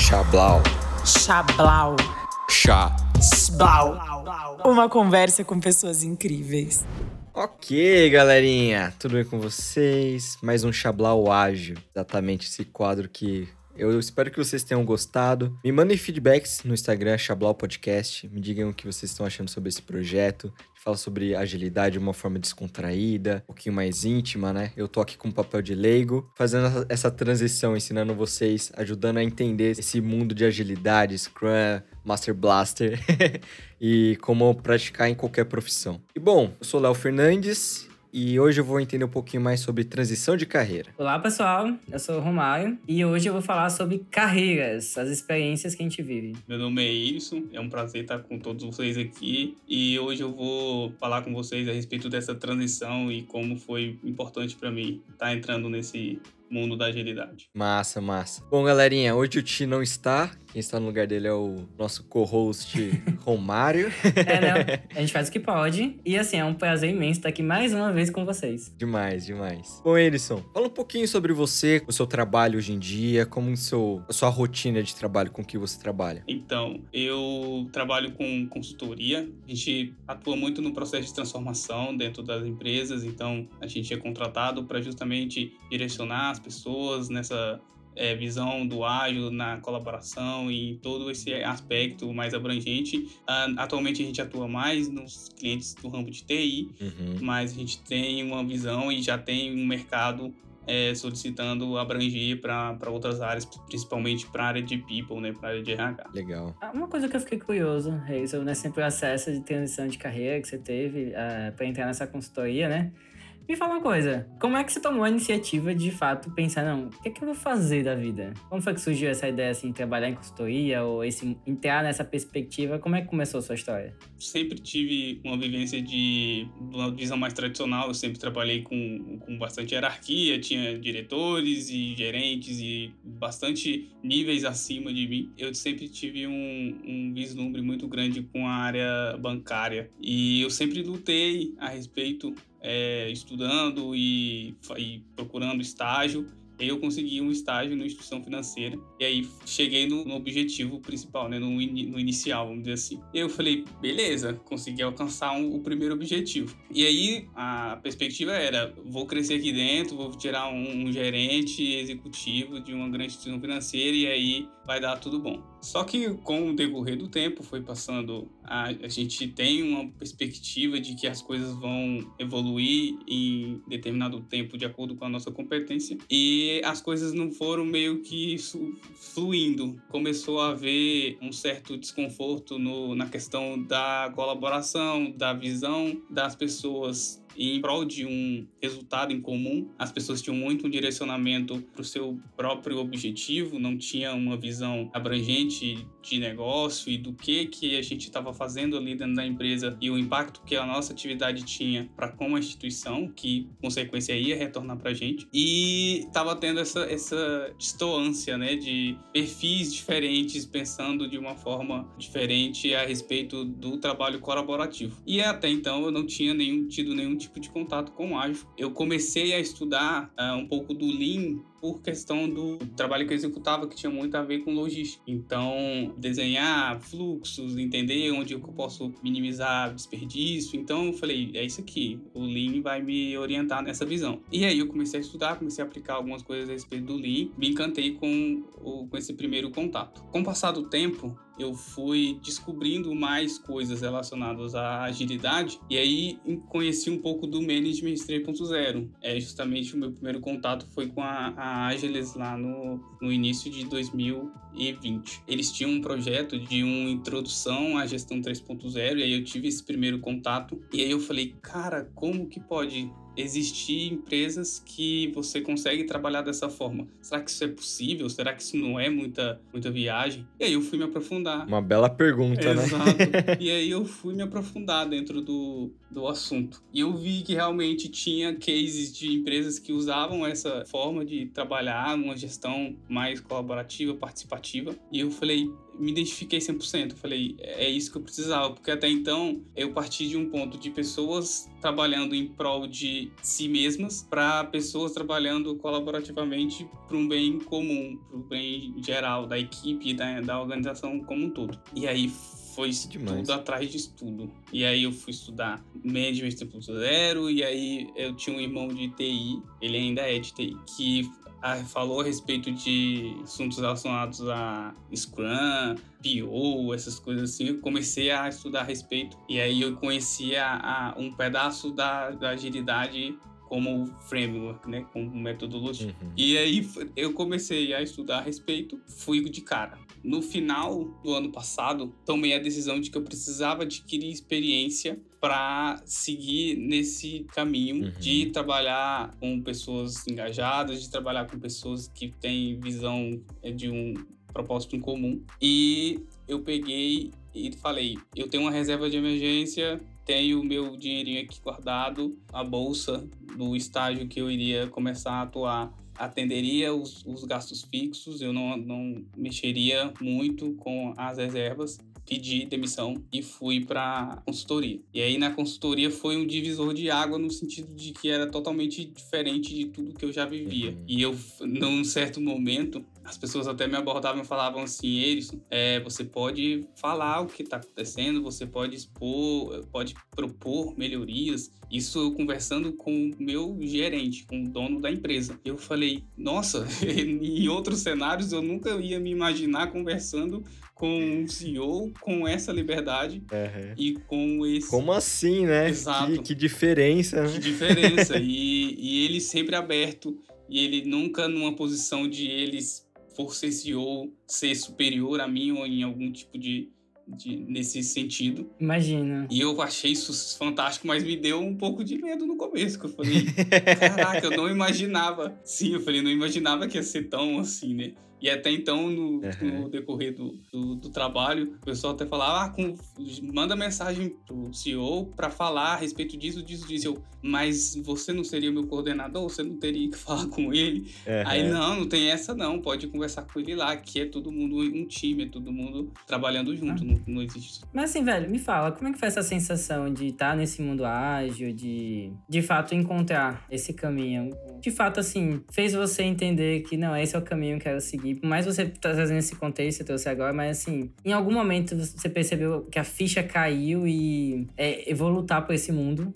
Chablau. Chablau. Chá. Sblau. Uma conversa com pessoas incríveis. Ok, galerinha, tudo bem com vocês? Mais um Chablau ágil, exatamente esse quadro que eu espero que vocês tenham gostado. Me mandem feedbacks no Instagram, Chablau Podcast. Me digam o que vocês estão achando sobre esse projeto. Fala sobre agilidade de uma forma descontraída, um pouquinho mais íntima, né? Eu tô aqui com papel de leigo, fazendo essa transição, ensinando vocês, ajudando a entender esse mundo de agilidade, Scrum, Master Blaster e como praticar em qualquer profissão. E bom, eu sou Léo Fernandes e hoje eu vou entender um pouquinho mais sobre transição de carreira. Olá, pessoal. Eu sou o Romário e hoje eu vou falar sobre carreiras, as experiências que a gente vive. Meu nome é Ilson, é um prazer estar com todos vocês aqui e hoje eu vou falar com vocês a respeito dessa transição e como foi importante para mim estar entrando nesse mundo da agilidade. Massa, massa. Bom, galerinha, hoje o Ti não está. Quem está no lugar dele é o nosso co-host Romário. É, né? A gente faz o que pode. E assim, é um prazer imenso estar aqui mais uma vez com vocês. Demais, demais. Bom, Edson, fala um pouquinho sobre você, o seu trabalho hoje em dia, como seu, a sua rotina de trabalho, com que você trabalha. Então, eu trabalho com consultoria. A gente atua muito no processo de transformação dentro das empresas, então a gente é contratado para justamente direcionar as pessoas nessa é, visão do ágil, na colaboração e todo esse aspecto mais abrangente. Uh, atualmente a gente atua mais nos clientes do ramo de TI, uhum. mas a gente tem uma visão e já tem um mercado é, solicitando abranger para outras áreas, principalmente para a área de people, né, para a área de RH. Legal. Ah, uma coisa que eu fiquei curioso, Reis, nesse processo de transição de carreira que você teve uh, para entrar nessa consultoria, né? Me fala uma coisa, como é que você tomou a iniciativa de, fato pensar, não, o que é que eu vou fazer da vida? Como foi que surgiu essa ideia, assim, trabalhar em consultoria ou esse, entrar nessa perspectiva? Como é que começou a sua história? Sempre tive uma vivência de uma visão mais tradicional, eu sempre trabalhei com, com bastante hierarquia, tinha diretores e gerentes e bastante níveis acima de mim. Eu sempre tive um, um vislumbre muito grande com a área bancária e eu sempre lutei a respeito é, estudando e, e procurando estágio eu consegui um estágio na instituição financeira e aí cheguei no, no objetivo principal, né, no, in, no, inicial, vamos dizer assim. E eu falei, beleza, consegui alcançar um, o primeiro objetivo. E aí a perspectiva era, vou crescer aqui dentro, vou tirar um, um gerente executivo de uma grande instituição financeira e aí vai dar tudo bom. Só que com o decorrer do tempo foi passando, a, a gente tem uma perspectiva de que as coisas vão evoluir em determinado tempo de acordo com a nossa competência e as coisas não foram meio que fluindo. Começou a haver um certo desconforto no, na questão da colaboração, da visão das pessoas em prol de um resultado em comum. As pessoas tinham muito um direcionamento para o seu próprio objetivo, não tinha uma visão abrangente de negócio e do que que a gente estava fazendo ali dentro da empresa e o impacto que a nossa atividade tinha para com a instituição, que consequência ia retornar para a gente. E estava tendo essa essa distância, né, de perfis diferentes pensando de uma forma diferente a respeito do trabalho colaborativo. E até então eu não tinha nenhum tido nenhum tipo de contato com o ágil. Eu comecei a estudar uh, um pouco do Lean por questão do trabalho que eu executava que tinha muito a ver com logística. Então, desenhar fluxos, entender onde eu posso minimizar desperdício. Então, eu falei, é isso aqui, o Lean vai me orientar nessa visão. E aí eu comecei a estudar, comecei a aplicar algumas coisas a respeito do Lean, me encantei com, o, com esse primeiro contato. Com o passar do tempo, eu fui descobrindo mais coisas relacionadas à agilidade e aí conheci um pouco do Management 3.0. É justamente o meu primeiro contato foi com a, a Agiles lá no, no início de 2020. Eles tinham um projeto de uma introdução à gestão 3.0 e aí eu tive esse primeiro contato e aí eu falei, cara, como que pode existir empresas que você consegue trabalhar dessa forma. Será que isso é possível? Será que isso não é muita, muita viagem? E aí eu fui me aprofundar. Uma bela pergunta, né? Exato. né? e aí eu fui me aprofundar dentro do, do assunto. E eu vi que realmente tinha cases de empresas que usavam essa forma de trabalhar, uma gestão mais colaborativa, participativa. E eu falei, me identifiquei 100%. Falei, é isso que eu precisava, porque até então eu parti de um ponto de pessoas trabalhando em prol de si mesmas para pessoas trabalhando colaborativamente para um bem comum, para o bem geral da equipe, da, da organização como um todo. E aí foi Demais. tudo atrás de estudo. E aí eu fui estudar Management 3.0 e aí eu tinha um irmão de TI, ele ainda é de TI, que falou a respeito de assuntos relacionados a Scrum, PO, essas coisas assim. Eu comecei a estudar a respeito e aí eu conheci a, a um pedaço da, da agilidade como framework, né, como metodologia. Uhum. E aí eu comecei a estudar a respeito, fui de cara. No final do ano passado, tomei a decisão de que eu precisava adquirir experiência para seguir nesse caminho Uhum. de trabalhar com pessoas engajadas, de trabalhar com pessoas que têm visão eh, de um propósito em comum. E eu peguei e falei: eu tenho uma reserva de emergência, tenho o meu dinheirinho aqui guardado, a bolsa do estágio que eu iria começar a atuar atenderia os, os gastos fixos, eu não, não mexeria muito com as reservas. Pedi demissão e fui para consultoria. E aí na consultoria foi um divisor de água no sentido de que era totalmente diferente de tudo que eu já vivia. Uhum. E eu, num certo momento, as pessoas até me abordavam e falavam assim, Erison, é, você pode falar o que está acontecendo, você pode expor, pode propor melhorias. Isso eu conversando com o meu gerente, com o dono da empresa. Eu falei, nossa, em outros cenários eu nunca ia me imaginar conversando com um CEO com essa liberdade Uhum. e com esse Como assim, né? Exato. Que, que diferença, que né? diferença. e, e ele sempre aberto, e ele nunca numa posição de eles, por ser CEO, ser superior a mim ou em algum tipo de, de. nesse sentido. Imagina. E eu achei isso fantástico, mas me deu um pouco de medo no começo, que eu falei, caraca, eu não imaginava. Sim, eu falei, não imaginava que ia ser tão assim, né? E até então, no, Uhum. no decorrer do, do, do trabalho, o pessoal até falava, ah, com- manda mensagem pro CEO para falar a respeito disso, disso, disso. Eu, mas você não seria meu coordenador? Você não teria que falar com ele? Aí, Uhum. não, não tem essa não, pode conversar com ele lá, que é todo mundo um time, é todo mundo trabalhando junto, Ah. não, não existe isso. Mas assim, velho, me fala, como é que foi essa sensação de estar nesse mundo ágil, de de fato encontrar esse caminho? De fato, assim, fez você entender que não, esse é o caminho que eu quero seguir. Por mais você tá trazendo esse contexto que você trouxe agora, mas assim, em algum momento você percebeu que a ficha caiu e é, eu vou lutar por esse mundo.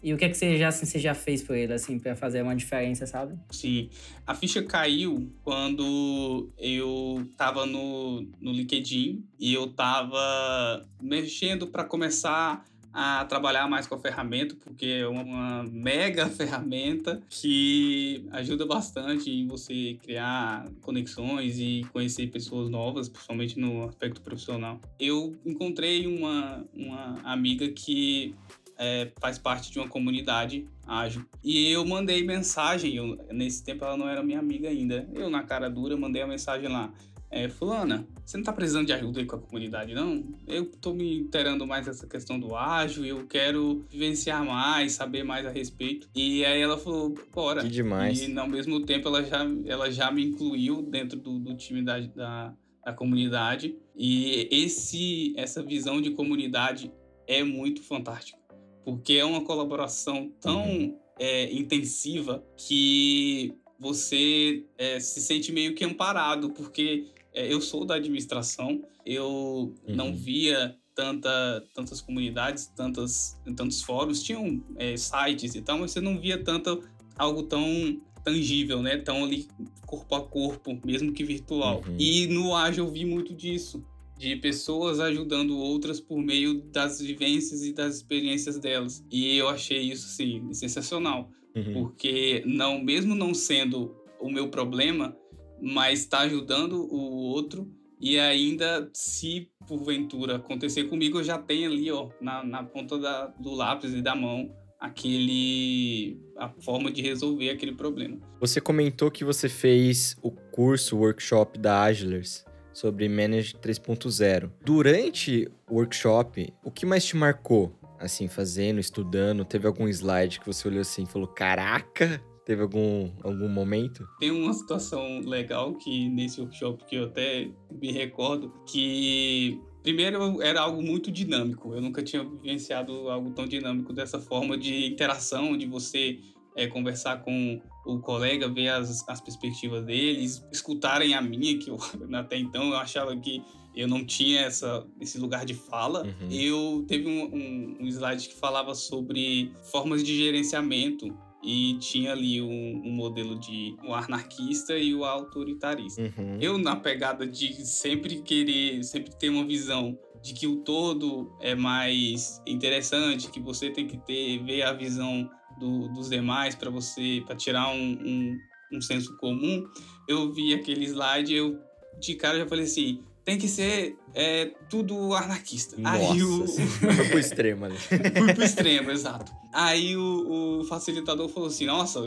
E o que é que você já, assim, você já fez por ele, assim, pra fazer uma diferença, sabe? Sim, a ficha caiu quando eu tava no, no LinkedIn e eu tava mexendo para começar a trabalhar mais com a ferramenta, porque é uma, mega ferramenta que ajuda bastante em você criar conexões e conhecer pessoas novas, principalmente no aspecto profissional. Eu encontrei uma, uma amiga que é, faz parte de uma comunidade ágil. E eu mandei mensagem, eu- nesse tempo ela não era minha amiga ainda. Eu, na cara dura, mandei a mensagem lá. É, fulana, você não tá precisando de ajuda aí com a comunidade, não? Eu tô me inteirando mais dessa questão do ágil, eu quero vivenciar mais, saber mais a respeito. E aí ela falou, bora. Que demais. E ao mesmo tempo ela já, ela já me incluiu dentro do, do time da, da, da comunidade. E esse, essa visão de comunidade é muito fantástica. Porque é uma colaboração tão Uhum. é, intensiva que você é, se sente meio que amparado, porque eu sou da administração, eu não Uhum. via tanta, tantas comunidades, tantas, tantos fóruns, tinham é, sites e tal, mas você não via tanto algo tão tangível, né? Tão ali corpo a corpo, mesmo que virtual. Uhum. E no ágil eu vi muito disso, de pessoas ajudando outras por meio das vivências e das experiências delas. E eu achei isso assim sensacional, Uhum. porque não, mesmo não sendo o meu problema, mas está ajudando o outro e ainda se porventura acontecer comigo, eu já tenho ali, ó, na, na ponta da, do lápis e da mão aquele a forma de resolver aquele problema. Você comentou que você fez o curso, o workshop da Agilers sobre Manage 3.0. Durante o workshop, o que mais te marcou? Assim, fazendo, estudando, teve algum slide que você olhou assim e falou: Caraca! Teve algum, algum momento? Tem uma situação legal que nesse workshop que eu até me recordo que Primeiro, era algo muito dinâmico. Eu nunca tinha vivenciado algo tão dinâmico dessa forma de interação, de você é, conversar com o colega, ver as, as perspectivas deles, escutarem a minha, que eu, até então eu achava que eu não tinha essa, esse lugar de fala. Uhum. Eu teve um, um, um, slide que falava sobre formas de gerenciamento e tinha ali um, um modelo de o um anarquista e o autoritarista. Uhum. Eu na pegada de sempre querer, sempre ter uma visão de que o todo é mais interessante, que você tem que ter ver a visão do, dos demais para você para tirar um, um, um senso comum. Eu vi aquele slide, eu de cara já falei assim, tem que ser é, tudo anarquista. Nossa, Aí o. Foi pro extremo ali. Foi pro extremo, exato. Aí o, o, facilitador falou assim: nossa,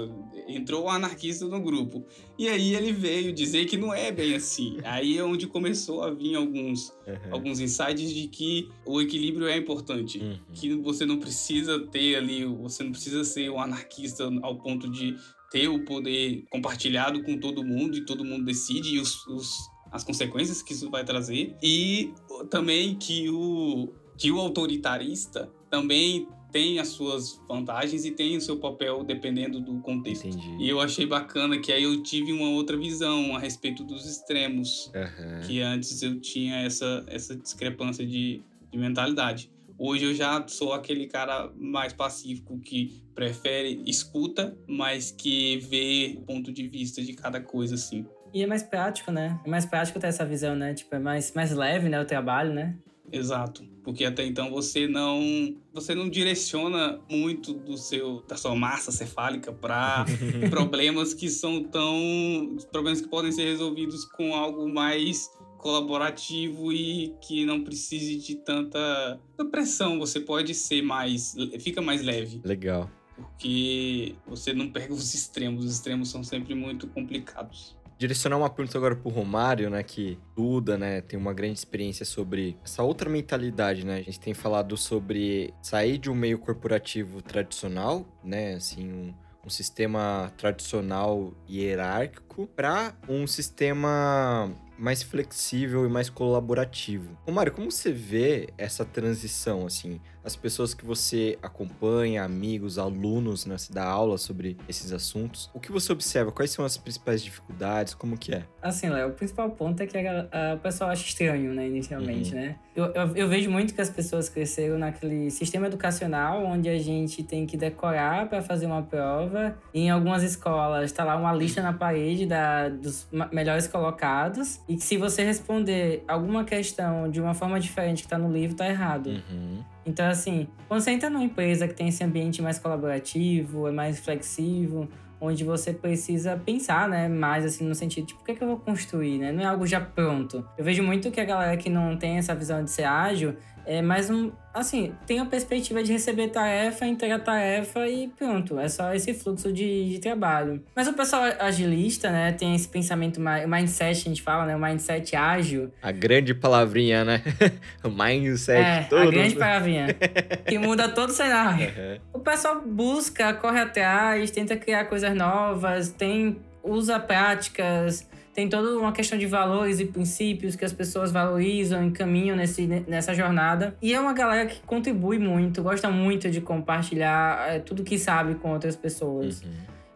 entrou o um anarquista no grupo. E aí ele veio dizer que não é bem assim. Aí é onde começou a vir alguns, uhum. alguns insights de que o equilíbrio é importante. Uhum. Que você não precisa ter ali, você não precisa ser um anarquista ao ponto de ter o poder compartilhado com todo mundo e todo mundo decide e os, os as consequências que isso vai trazer e também que o que o autoritarista também tem as suas vantagens e tem o seu papel dependendo do contexto. Entendi. E eu achei bacana que aí eu tive uma outra visão a respeito dos extremos, uhum. que antes eu tinha essa, essa discrepância de, de mentalidade. Hoje eu já sou aquele cara mais pacífico que prefere escuta, mas que vê o ponto de vista de cada coisa assim. E é mais prático, né? É mais prático ter essa visão, né? Tipo, é mais, mais leve, né? O trabalho, né? Exato, porque até então você não você não direciona muito do seu da sua massa cefálica para problemas que são tão problemas que podem ser resolvidos com algo mais colaborativo e que não precise de tanta pressão. Você pode ser mais fica mais leve. Legal. Porque você não pega os extremos. Os extremos são sempre muito complicados direcionar uma pergunta agora pro Romário, né, que estuda, né, tem uma grande experiência sobre essa outra mentalidade, né? A gente tem falado sobre sair de um meio corporativo tradicional, né, assim, um, um sistema tradicional hierárquico para um sistema mais flexível e mais colaborativo. Ô Mário, como você vê essa transição, assim? As pessoas que você acompanha, amigos, alunos, né, você dá aula sobre esses assuntos. O que você observa? Quais são as principais dificuldades? Como que é? Assim, Léo, o principal ponto é que a, a, o pessoal acha estranho, né, inicialmente, uhum. né? Eu, eu, eu, vejo muito que as pessoas cresceram naquele sistema educacional onde a gente tem que decorar para fazer uma prova. Em algumas escolas está lá uma lista na parede da, dos melhores colocados e que se você responder alguma questão de uma forma diferente que está no livro, tá errado. Uhum. Então, assim, quando você entra numa empresa que tem esse ambiente mais colaborativo, é mais flexível, onde você precisa pensar, né, mais assim no sentido de por que, que eu vou construir, né? Não é algo já pronto. Eu vejo muito que a galera que não tem essa visão de ser ágil é mais um, assim, tem a perspectiva de receber tarefa, entregar tarefa e pronto. É só esse fluxo de, de trabalho. Mas o pessoal agilista, né, tem esse pensamento, o mindset, a gente fala, né, o mindset ágil. A grande palavrinha, né? o mindset. É, todo. a grande palavrinha. que muda todo o cenário. Uhum. O pessoal busca, corre atrás, tenta criar coisas novas, tem usa práticas tem toda uma questão de valores e princípios que as pessoas valorizam e caminham nesse, nessa jornada. E é uma galera que contribui muito, gosta muito de compartilhar é, tudo que sabe com outras pessoas. Uhum.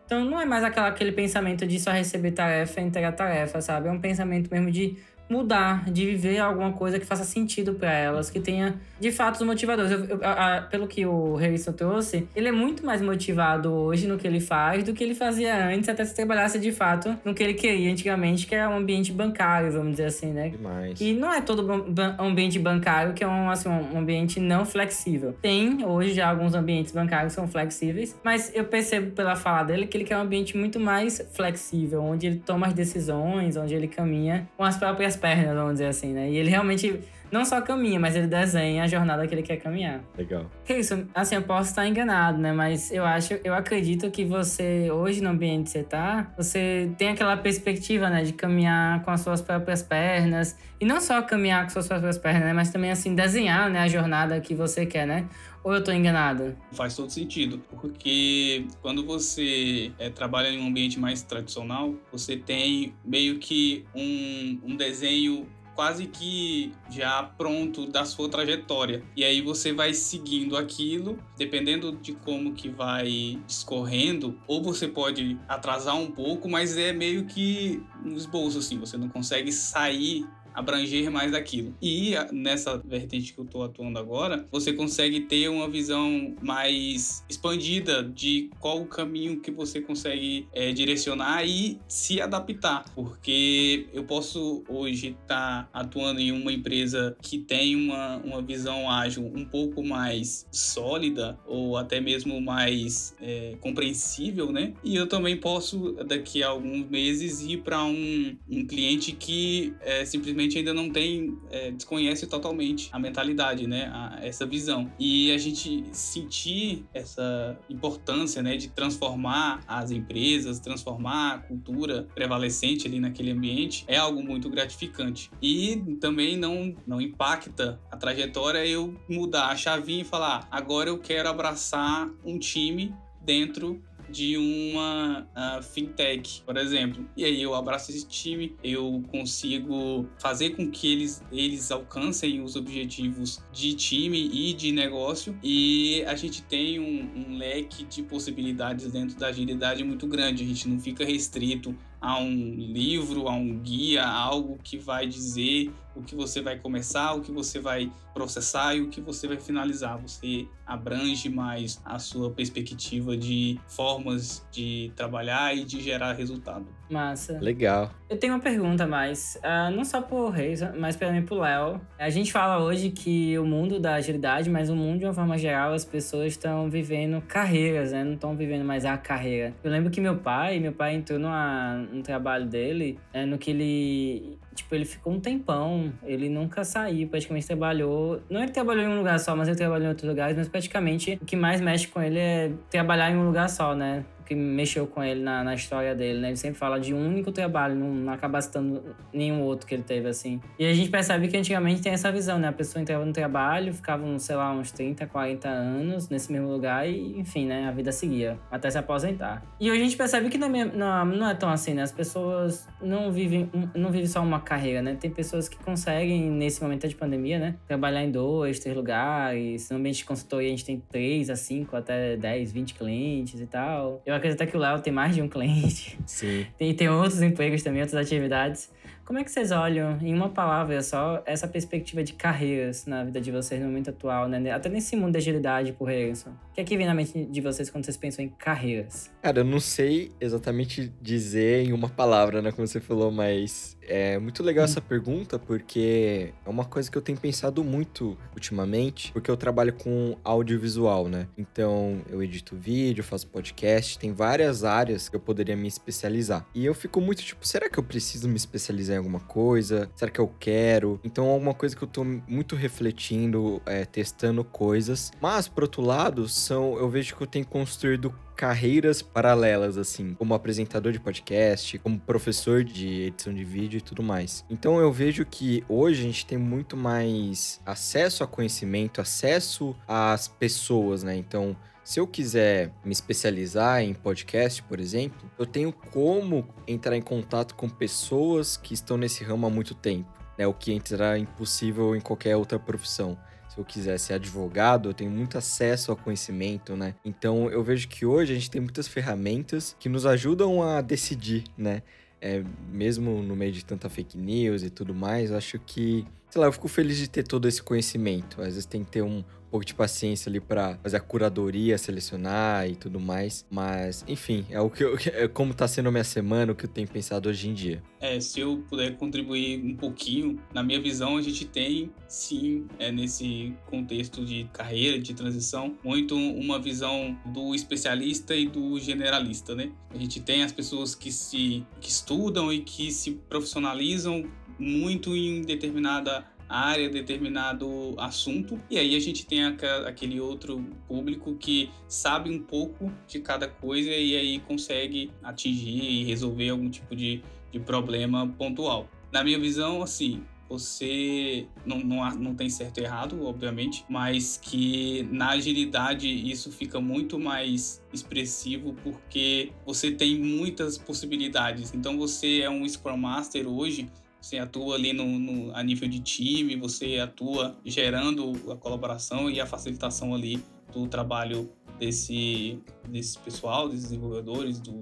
Então não é mais aquela, aquele pensamento de só receber tarefa e entregar tarefa, sabe? É um pensamento mesmo de mudar, de viver alguma coisa que faça sentido para elas, que tenha de fato os motivadores. Eu, eu, a, a, pelo que o Harrison trouxe, ele é muito mais motivado hoje no que ele faz do que ele fazia antes, até se trabalhasse de fato no que ele queria antigamente, que era um ambiente bancário, vamos dizer assim, né? Demais. E não é todo ambiente bancário que é um, assim, um ambiente não flexível. Tem hoje já alguns ambientes bancários que são flexíveis, mas eu percebo pela fala dele que ele quer um ambiente muito mais flexível, onde ele toma as decisões, onde ele caminha com as próprias pernas, vamos dizer assim, né? E ele realmente não só caminha, mas ele desenha a jornada que ele quer caminhar. Legal. É isso, assim, eu posso estar enganado, né? Mas eu acho, eu acredito que você, hoje no ambiente que você tá, você tem aquela perspectiva, né, de caminhar com as suas próprias pernas. E não só caminhar com as suas próprias pernas, né? Mas também, assim, desenhar, né, a jornada que você quer, né? Ou eu tô enganado? Faz todo sentido, porque quando você é, trabalha em um ambiente mais tradicional, você tem meio que um, um desenho quase que já pronto da sua trajetória. E aí você vai seguindo aquilo, dependendo de como que vai escorrendo, ou você pode atrasar um pouco, mas é meio que um esboço assim, você não consegue sair abranger mais daquilo. E nessa vertente que eu estou atuando agora, você consegue ter uma visão mais expandida de qual o caminho que você consegue é, direcionar e se adaptar, porque eu posso hoje estar tá atuando em uma empresa que tem uma, uma visão ágil um pouco mais sólida ou até mesmo mais é, compreensível, né? E eu também posso daqui a alguns meses ir para um, um cliente que é, simplesmente ainda não tem, é, desconhece totalmente a mentalidade, né? A, essa visão. E a gente sentir essa importância, né, de transformar as empresas, transformar a cultura prevalecente ali naquele ambiente, é algo muito gratificante. E também não, não impacta a trajetória eu mudar a chavinha e falar: agora eu quero abraçar um time dentro de uma uh, fintech, por exemplo. E aí eu abraço esse time, eu consigo fazer com que eles, eles alcancem os objetivos de time e de negócio e a gente tem um, um leque de possibilidades dentro da agilidade muito grande. A gente não fica restrito a um livro, a um guia, algo que vai dizer o que você vai começar, o que você vai processar e o que você vai finalizar. Você abrange mais a sua perspectiva de formas de trabalhar e de gerar resultado. Massa. Legal. Eu tenho uma pergunta mais, uh, não só pro Reis, mas para mim pro Léo. A gente fala hoje que o mundo da agilidade, mas o mundo de uma forma geral, as pessoas estão vivendo carreiras, né? Não estão vivendo mais a carreira. Eu lembro que meu pai, meu pai entrou numa, no trabalho dele, é, no que ele tipo, ele ficou um tempão, ele nunca saiu, praticamente trabalhou. Não ele trabalhou em um lugar só, mas ele trabalhou em outros lugares, mas praticamente o que mais mexe com ele é trabalhar em um lugar só, né? Que mexeu com ele na, na história dele, né? Ele sempre fala de um único trabalho, não, não acaba citando nenhum outro que ele teve, assim. E a gente percebe que antigamente tem essa visão, né? A pessoa entrava no trabalho, ficava, sei lá, uns 30, 40 anos nesse mesmo lugar e, enfim, né? A vida seguia, até se aposentar. E hoje a gente percebe que não é, não, não é tão assim, né? As pessoas não vivem, não vivem só uma carreira, né? Tem pessoas que conseguem, nesse momento de pandemia, né? Trabalhar em dois, três lugares. No ambiente de consultoria a gente tem três a cinco, até 10, 20 clientes e tal. Eu acredito que o Léo tem mais de um cliente. Sim. Tem, tem outros empregos também, outras atividades. Como é que vocês olham, em uma palavra só, essa perspectiva de carreiras na vida de vocês no momento atual, né? Até nesse mundo da agilidade, por Harrison. O que é que vem na mente de vocês quando vocês pensam em carreiras? Cara, eu não sei exatamente dizer em uma palavra, né? Como você falou, mas é muito legal essa pergunta porque é uma coisa que eu tenho pensado muito ultimamente, porque eu trabalho com audiovisual, né? Então, eu edito vídeo, faço podcast, tem várias áreas que eu poderia me especializar. E eu fico muito tipo, será que eu preciso me especializar em alguma coisa? Será que eu quero? Então, é alguma coisa que eu tô muito refletindo, é, testando coisas. Mas, por outro lado, são eu vejo que eu tenho construído carreiras paralelas, assim, como apresentador de podcast, como professor de edição de vídeo e tudo mais. Então eu vejo que hoje a gente tem muito mais acesso a conhecimento, acesso às pessoas, né? Então, se eu quiser me especializar em podcast, por exemplo, eu tenho como entrar em contato com pessoas que estão nesse ramo há muito tempo, né? O que entrará impossível em qualquer outra profissão. Se eu quiser ser advogado, eu tenho muito acesso ao conhecimento, né? Então eu vejo que hoje a gente tem muitas ferramentas que nos ajudam a decidir, né? É, mesmo no meio de tanta fake news e tudo mais, eu acho que, sei lá, eu fico feliz de ter todo esse conhecimento. Às vezes tem que ter um, pouco de paciência ali para fazer a curadoria, selecionar e tudo mais. Mas, enfim, é o que eu, é como tá sendo a minha semana, o que eu tenho pensado hoje em dia. É, se eu puder contribuir um pouquinho, na minha visão, a gente tem sim, é, nesse contexto de carreira, de transição, muito uma visão do especialista e do generalista, né? A gente tem as pessoas que se que estudam e que se profissionalizam muito em determinada área, determinado assunto, e aí a gente tem aquele outro público que sabe um pouco de cada coisa e aí consegue atingir e resolver algum tipo de, de problema pontual. Na minha visão, assim, você não, não, não tem certo e errado, obviamente, mas que na agilidade isso fica muito mais expressivo porque você tem muitas possibilidades. Então você é um Scrum Master hoje, você atua ali no, no, a nível de time, você atua gerando a colaboração e a facilitação ali do trabalho desse, desse pessoal, desses desenvolvedores, do,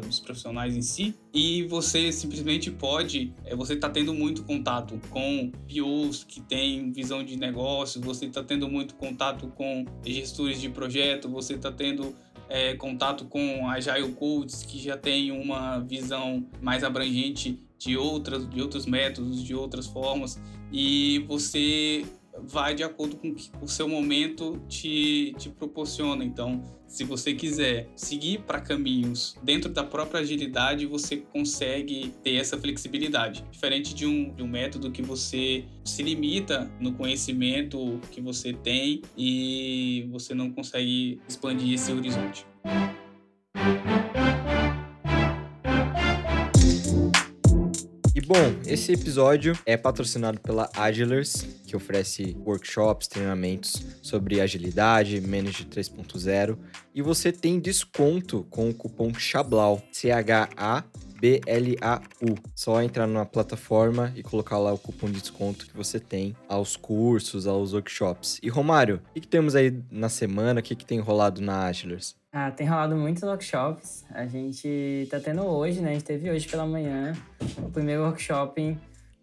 dos profissionais em si, e você simplesmente pode, é, você está tendo muito contato com POs que têm visão de negócio, você está tendo muito contato com gestores de projeto, você está tendo é, contato com Agile Coaches que já tem uma visão mais abrangente de outras, de outros métodos, de outras formas, e você vai de acordo com o que o seu momento te, te proporciona. Então, se você quiser seguir para caminhos dentro da própria agilidade, você consegue ter essa flexibilidade. Diferente de um, de um método que você se limita no conhecimento que você tem e você não consegue expandir esse horizonte. Bom, esse episódio é patrocinado pela Agilers, que oferece workshops, treinamentos sobre agilidade, Manage 3.0, e você tem desconto com o cupom CHABLAU, C-H-A B-L-A-U. Só entrar na plataforma e colocar lá o cupom de desconto que você tem aos cursos, aos workshops. E Romário, o que, que temos aí na semana? O que, que tem rolado na Agilers? Ah, tem rolado muitos workshops. A gente tá tendo hoje, né? A gente teve hoje pela manhã o primeiro workshop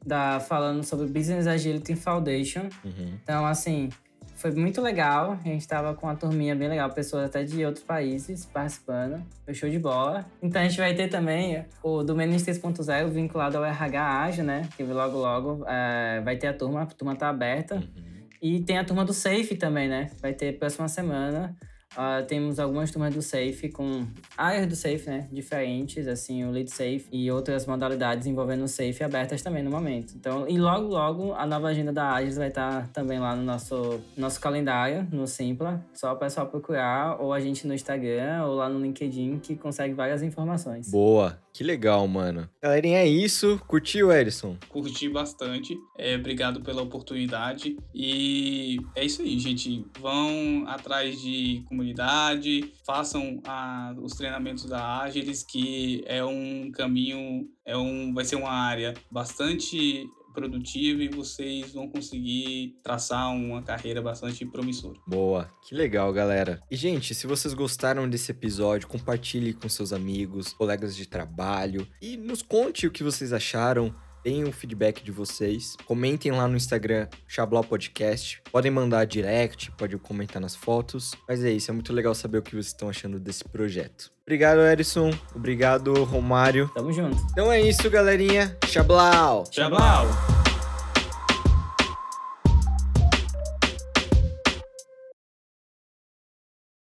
da, falando sobre Business Agility Foundation. Uhum. Então, assim, foi muito legal. A gente tava com uma turminha bem legal, pessoas até de outros países participando. Foi show de bola. Então a gente vai ter também o do Menos 3.0 vinculado ao RH Ágil, né? Que logo, logo é, vai ter a turma, a turma tá aberta. Uhum. E tem a turma do Safe também, né? Vai ter próxima semana. Uh, temos algumas turmas do Safe com áreas do Safe, né? Diferentes, assim, o Lead Safe e outras modalidades envolvendo o Safe abertas também no momento. Então, e logo, logo, a nova agenda da Agis vai estar também lá no nosso, nosso calendário, no Simpla. Só o pessoal procurar, ou a gente no Instagram, ou lá no LinkedIn, que consegue várias informações. Boa! Que legal, mano. Galerinha, é isso. Curtiu, Edson? Curti bastante. É, obrigado pela oportunidade. E é isso aí, gente. Vão atrás de comunidade, façam a, os treinamentos da Agilis, que é um caminho, é um, vai ser uma área bastante produtiva e vocês vão conseguir traçar uma carreira bastante promissora. Boa, que legal, galera. E gente, se vocês gostaram desse episódio, compartilhe com seus amigos, colegas de trabalho e nos conte o que vocês acharam. Deem o feedback de vocês. Comentem lá no Instagram, Chablau Podcast. Podem mandar direct, pode comentar nas fotos. Mas é isso, é muito legal saber o que vocês estão achando desse projeto. Obrigado, Erison. Obrigado, Romário. Tamo junto. Então é isso, galerinha. Chablau! Chablau!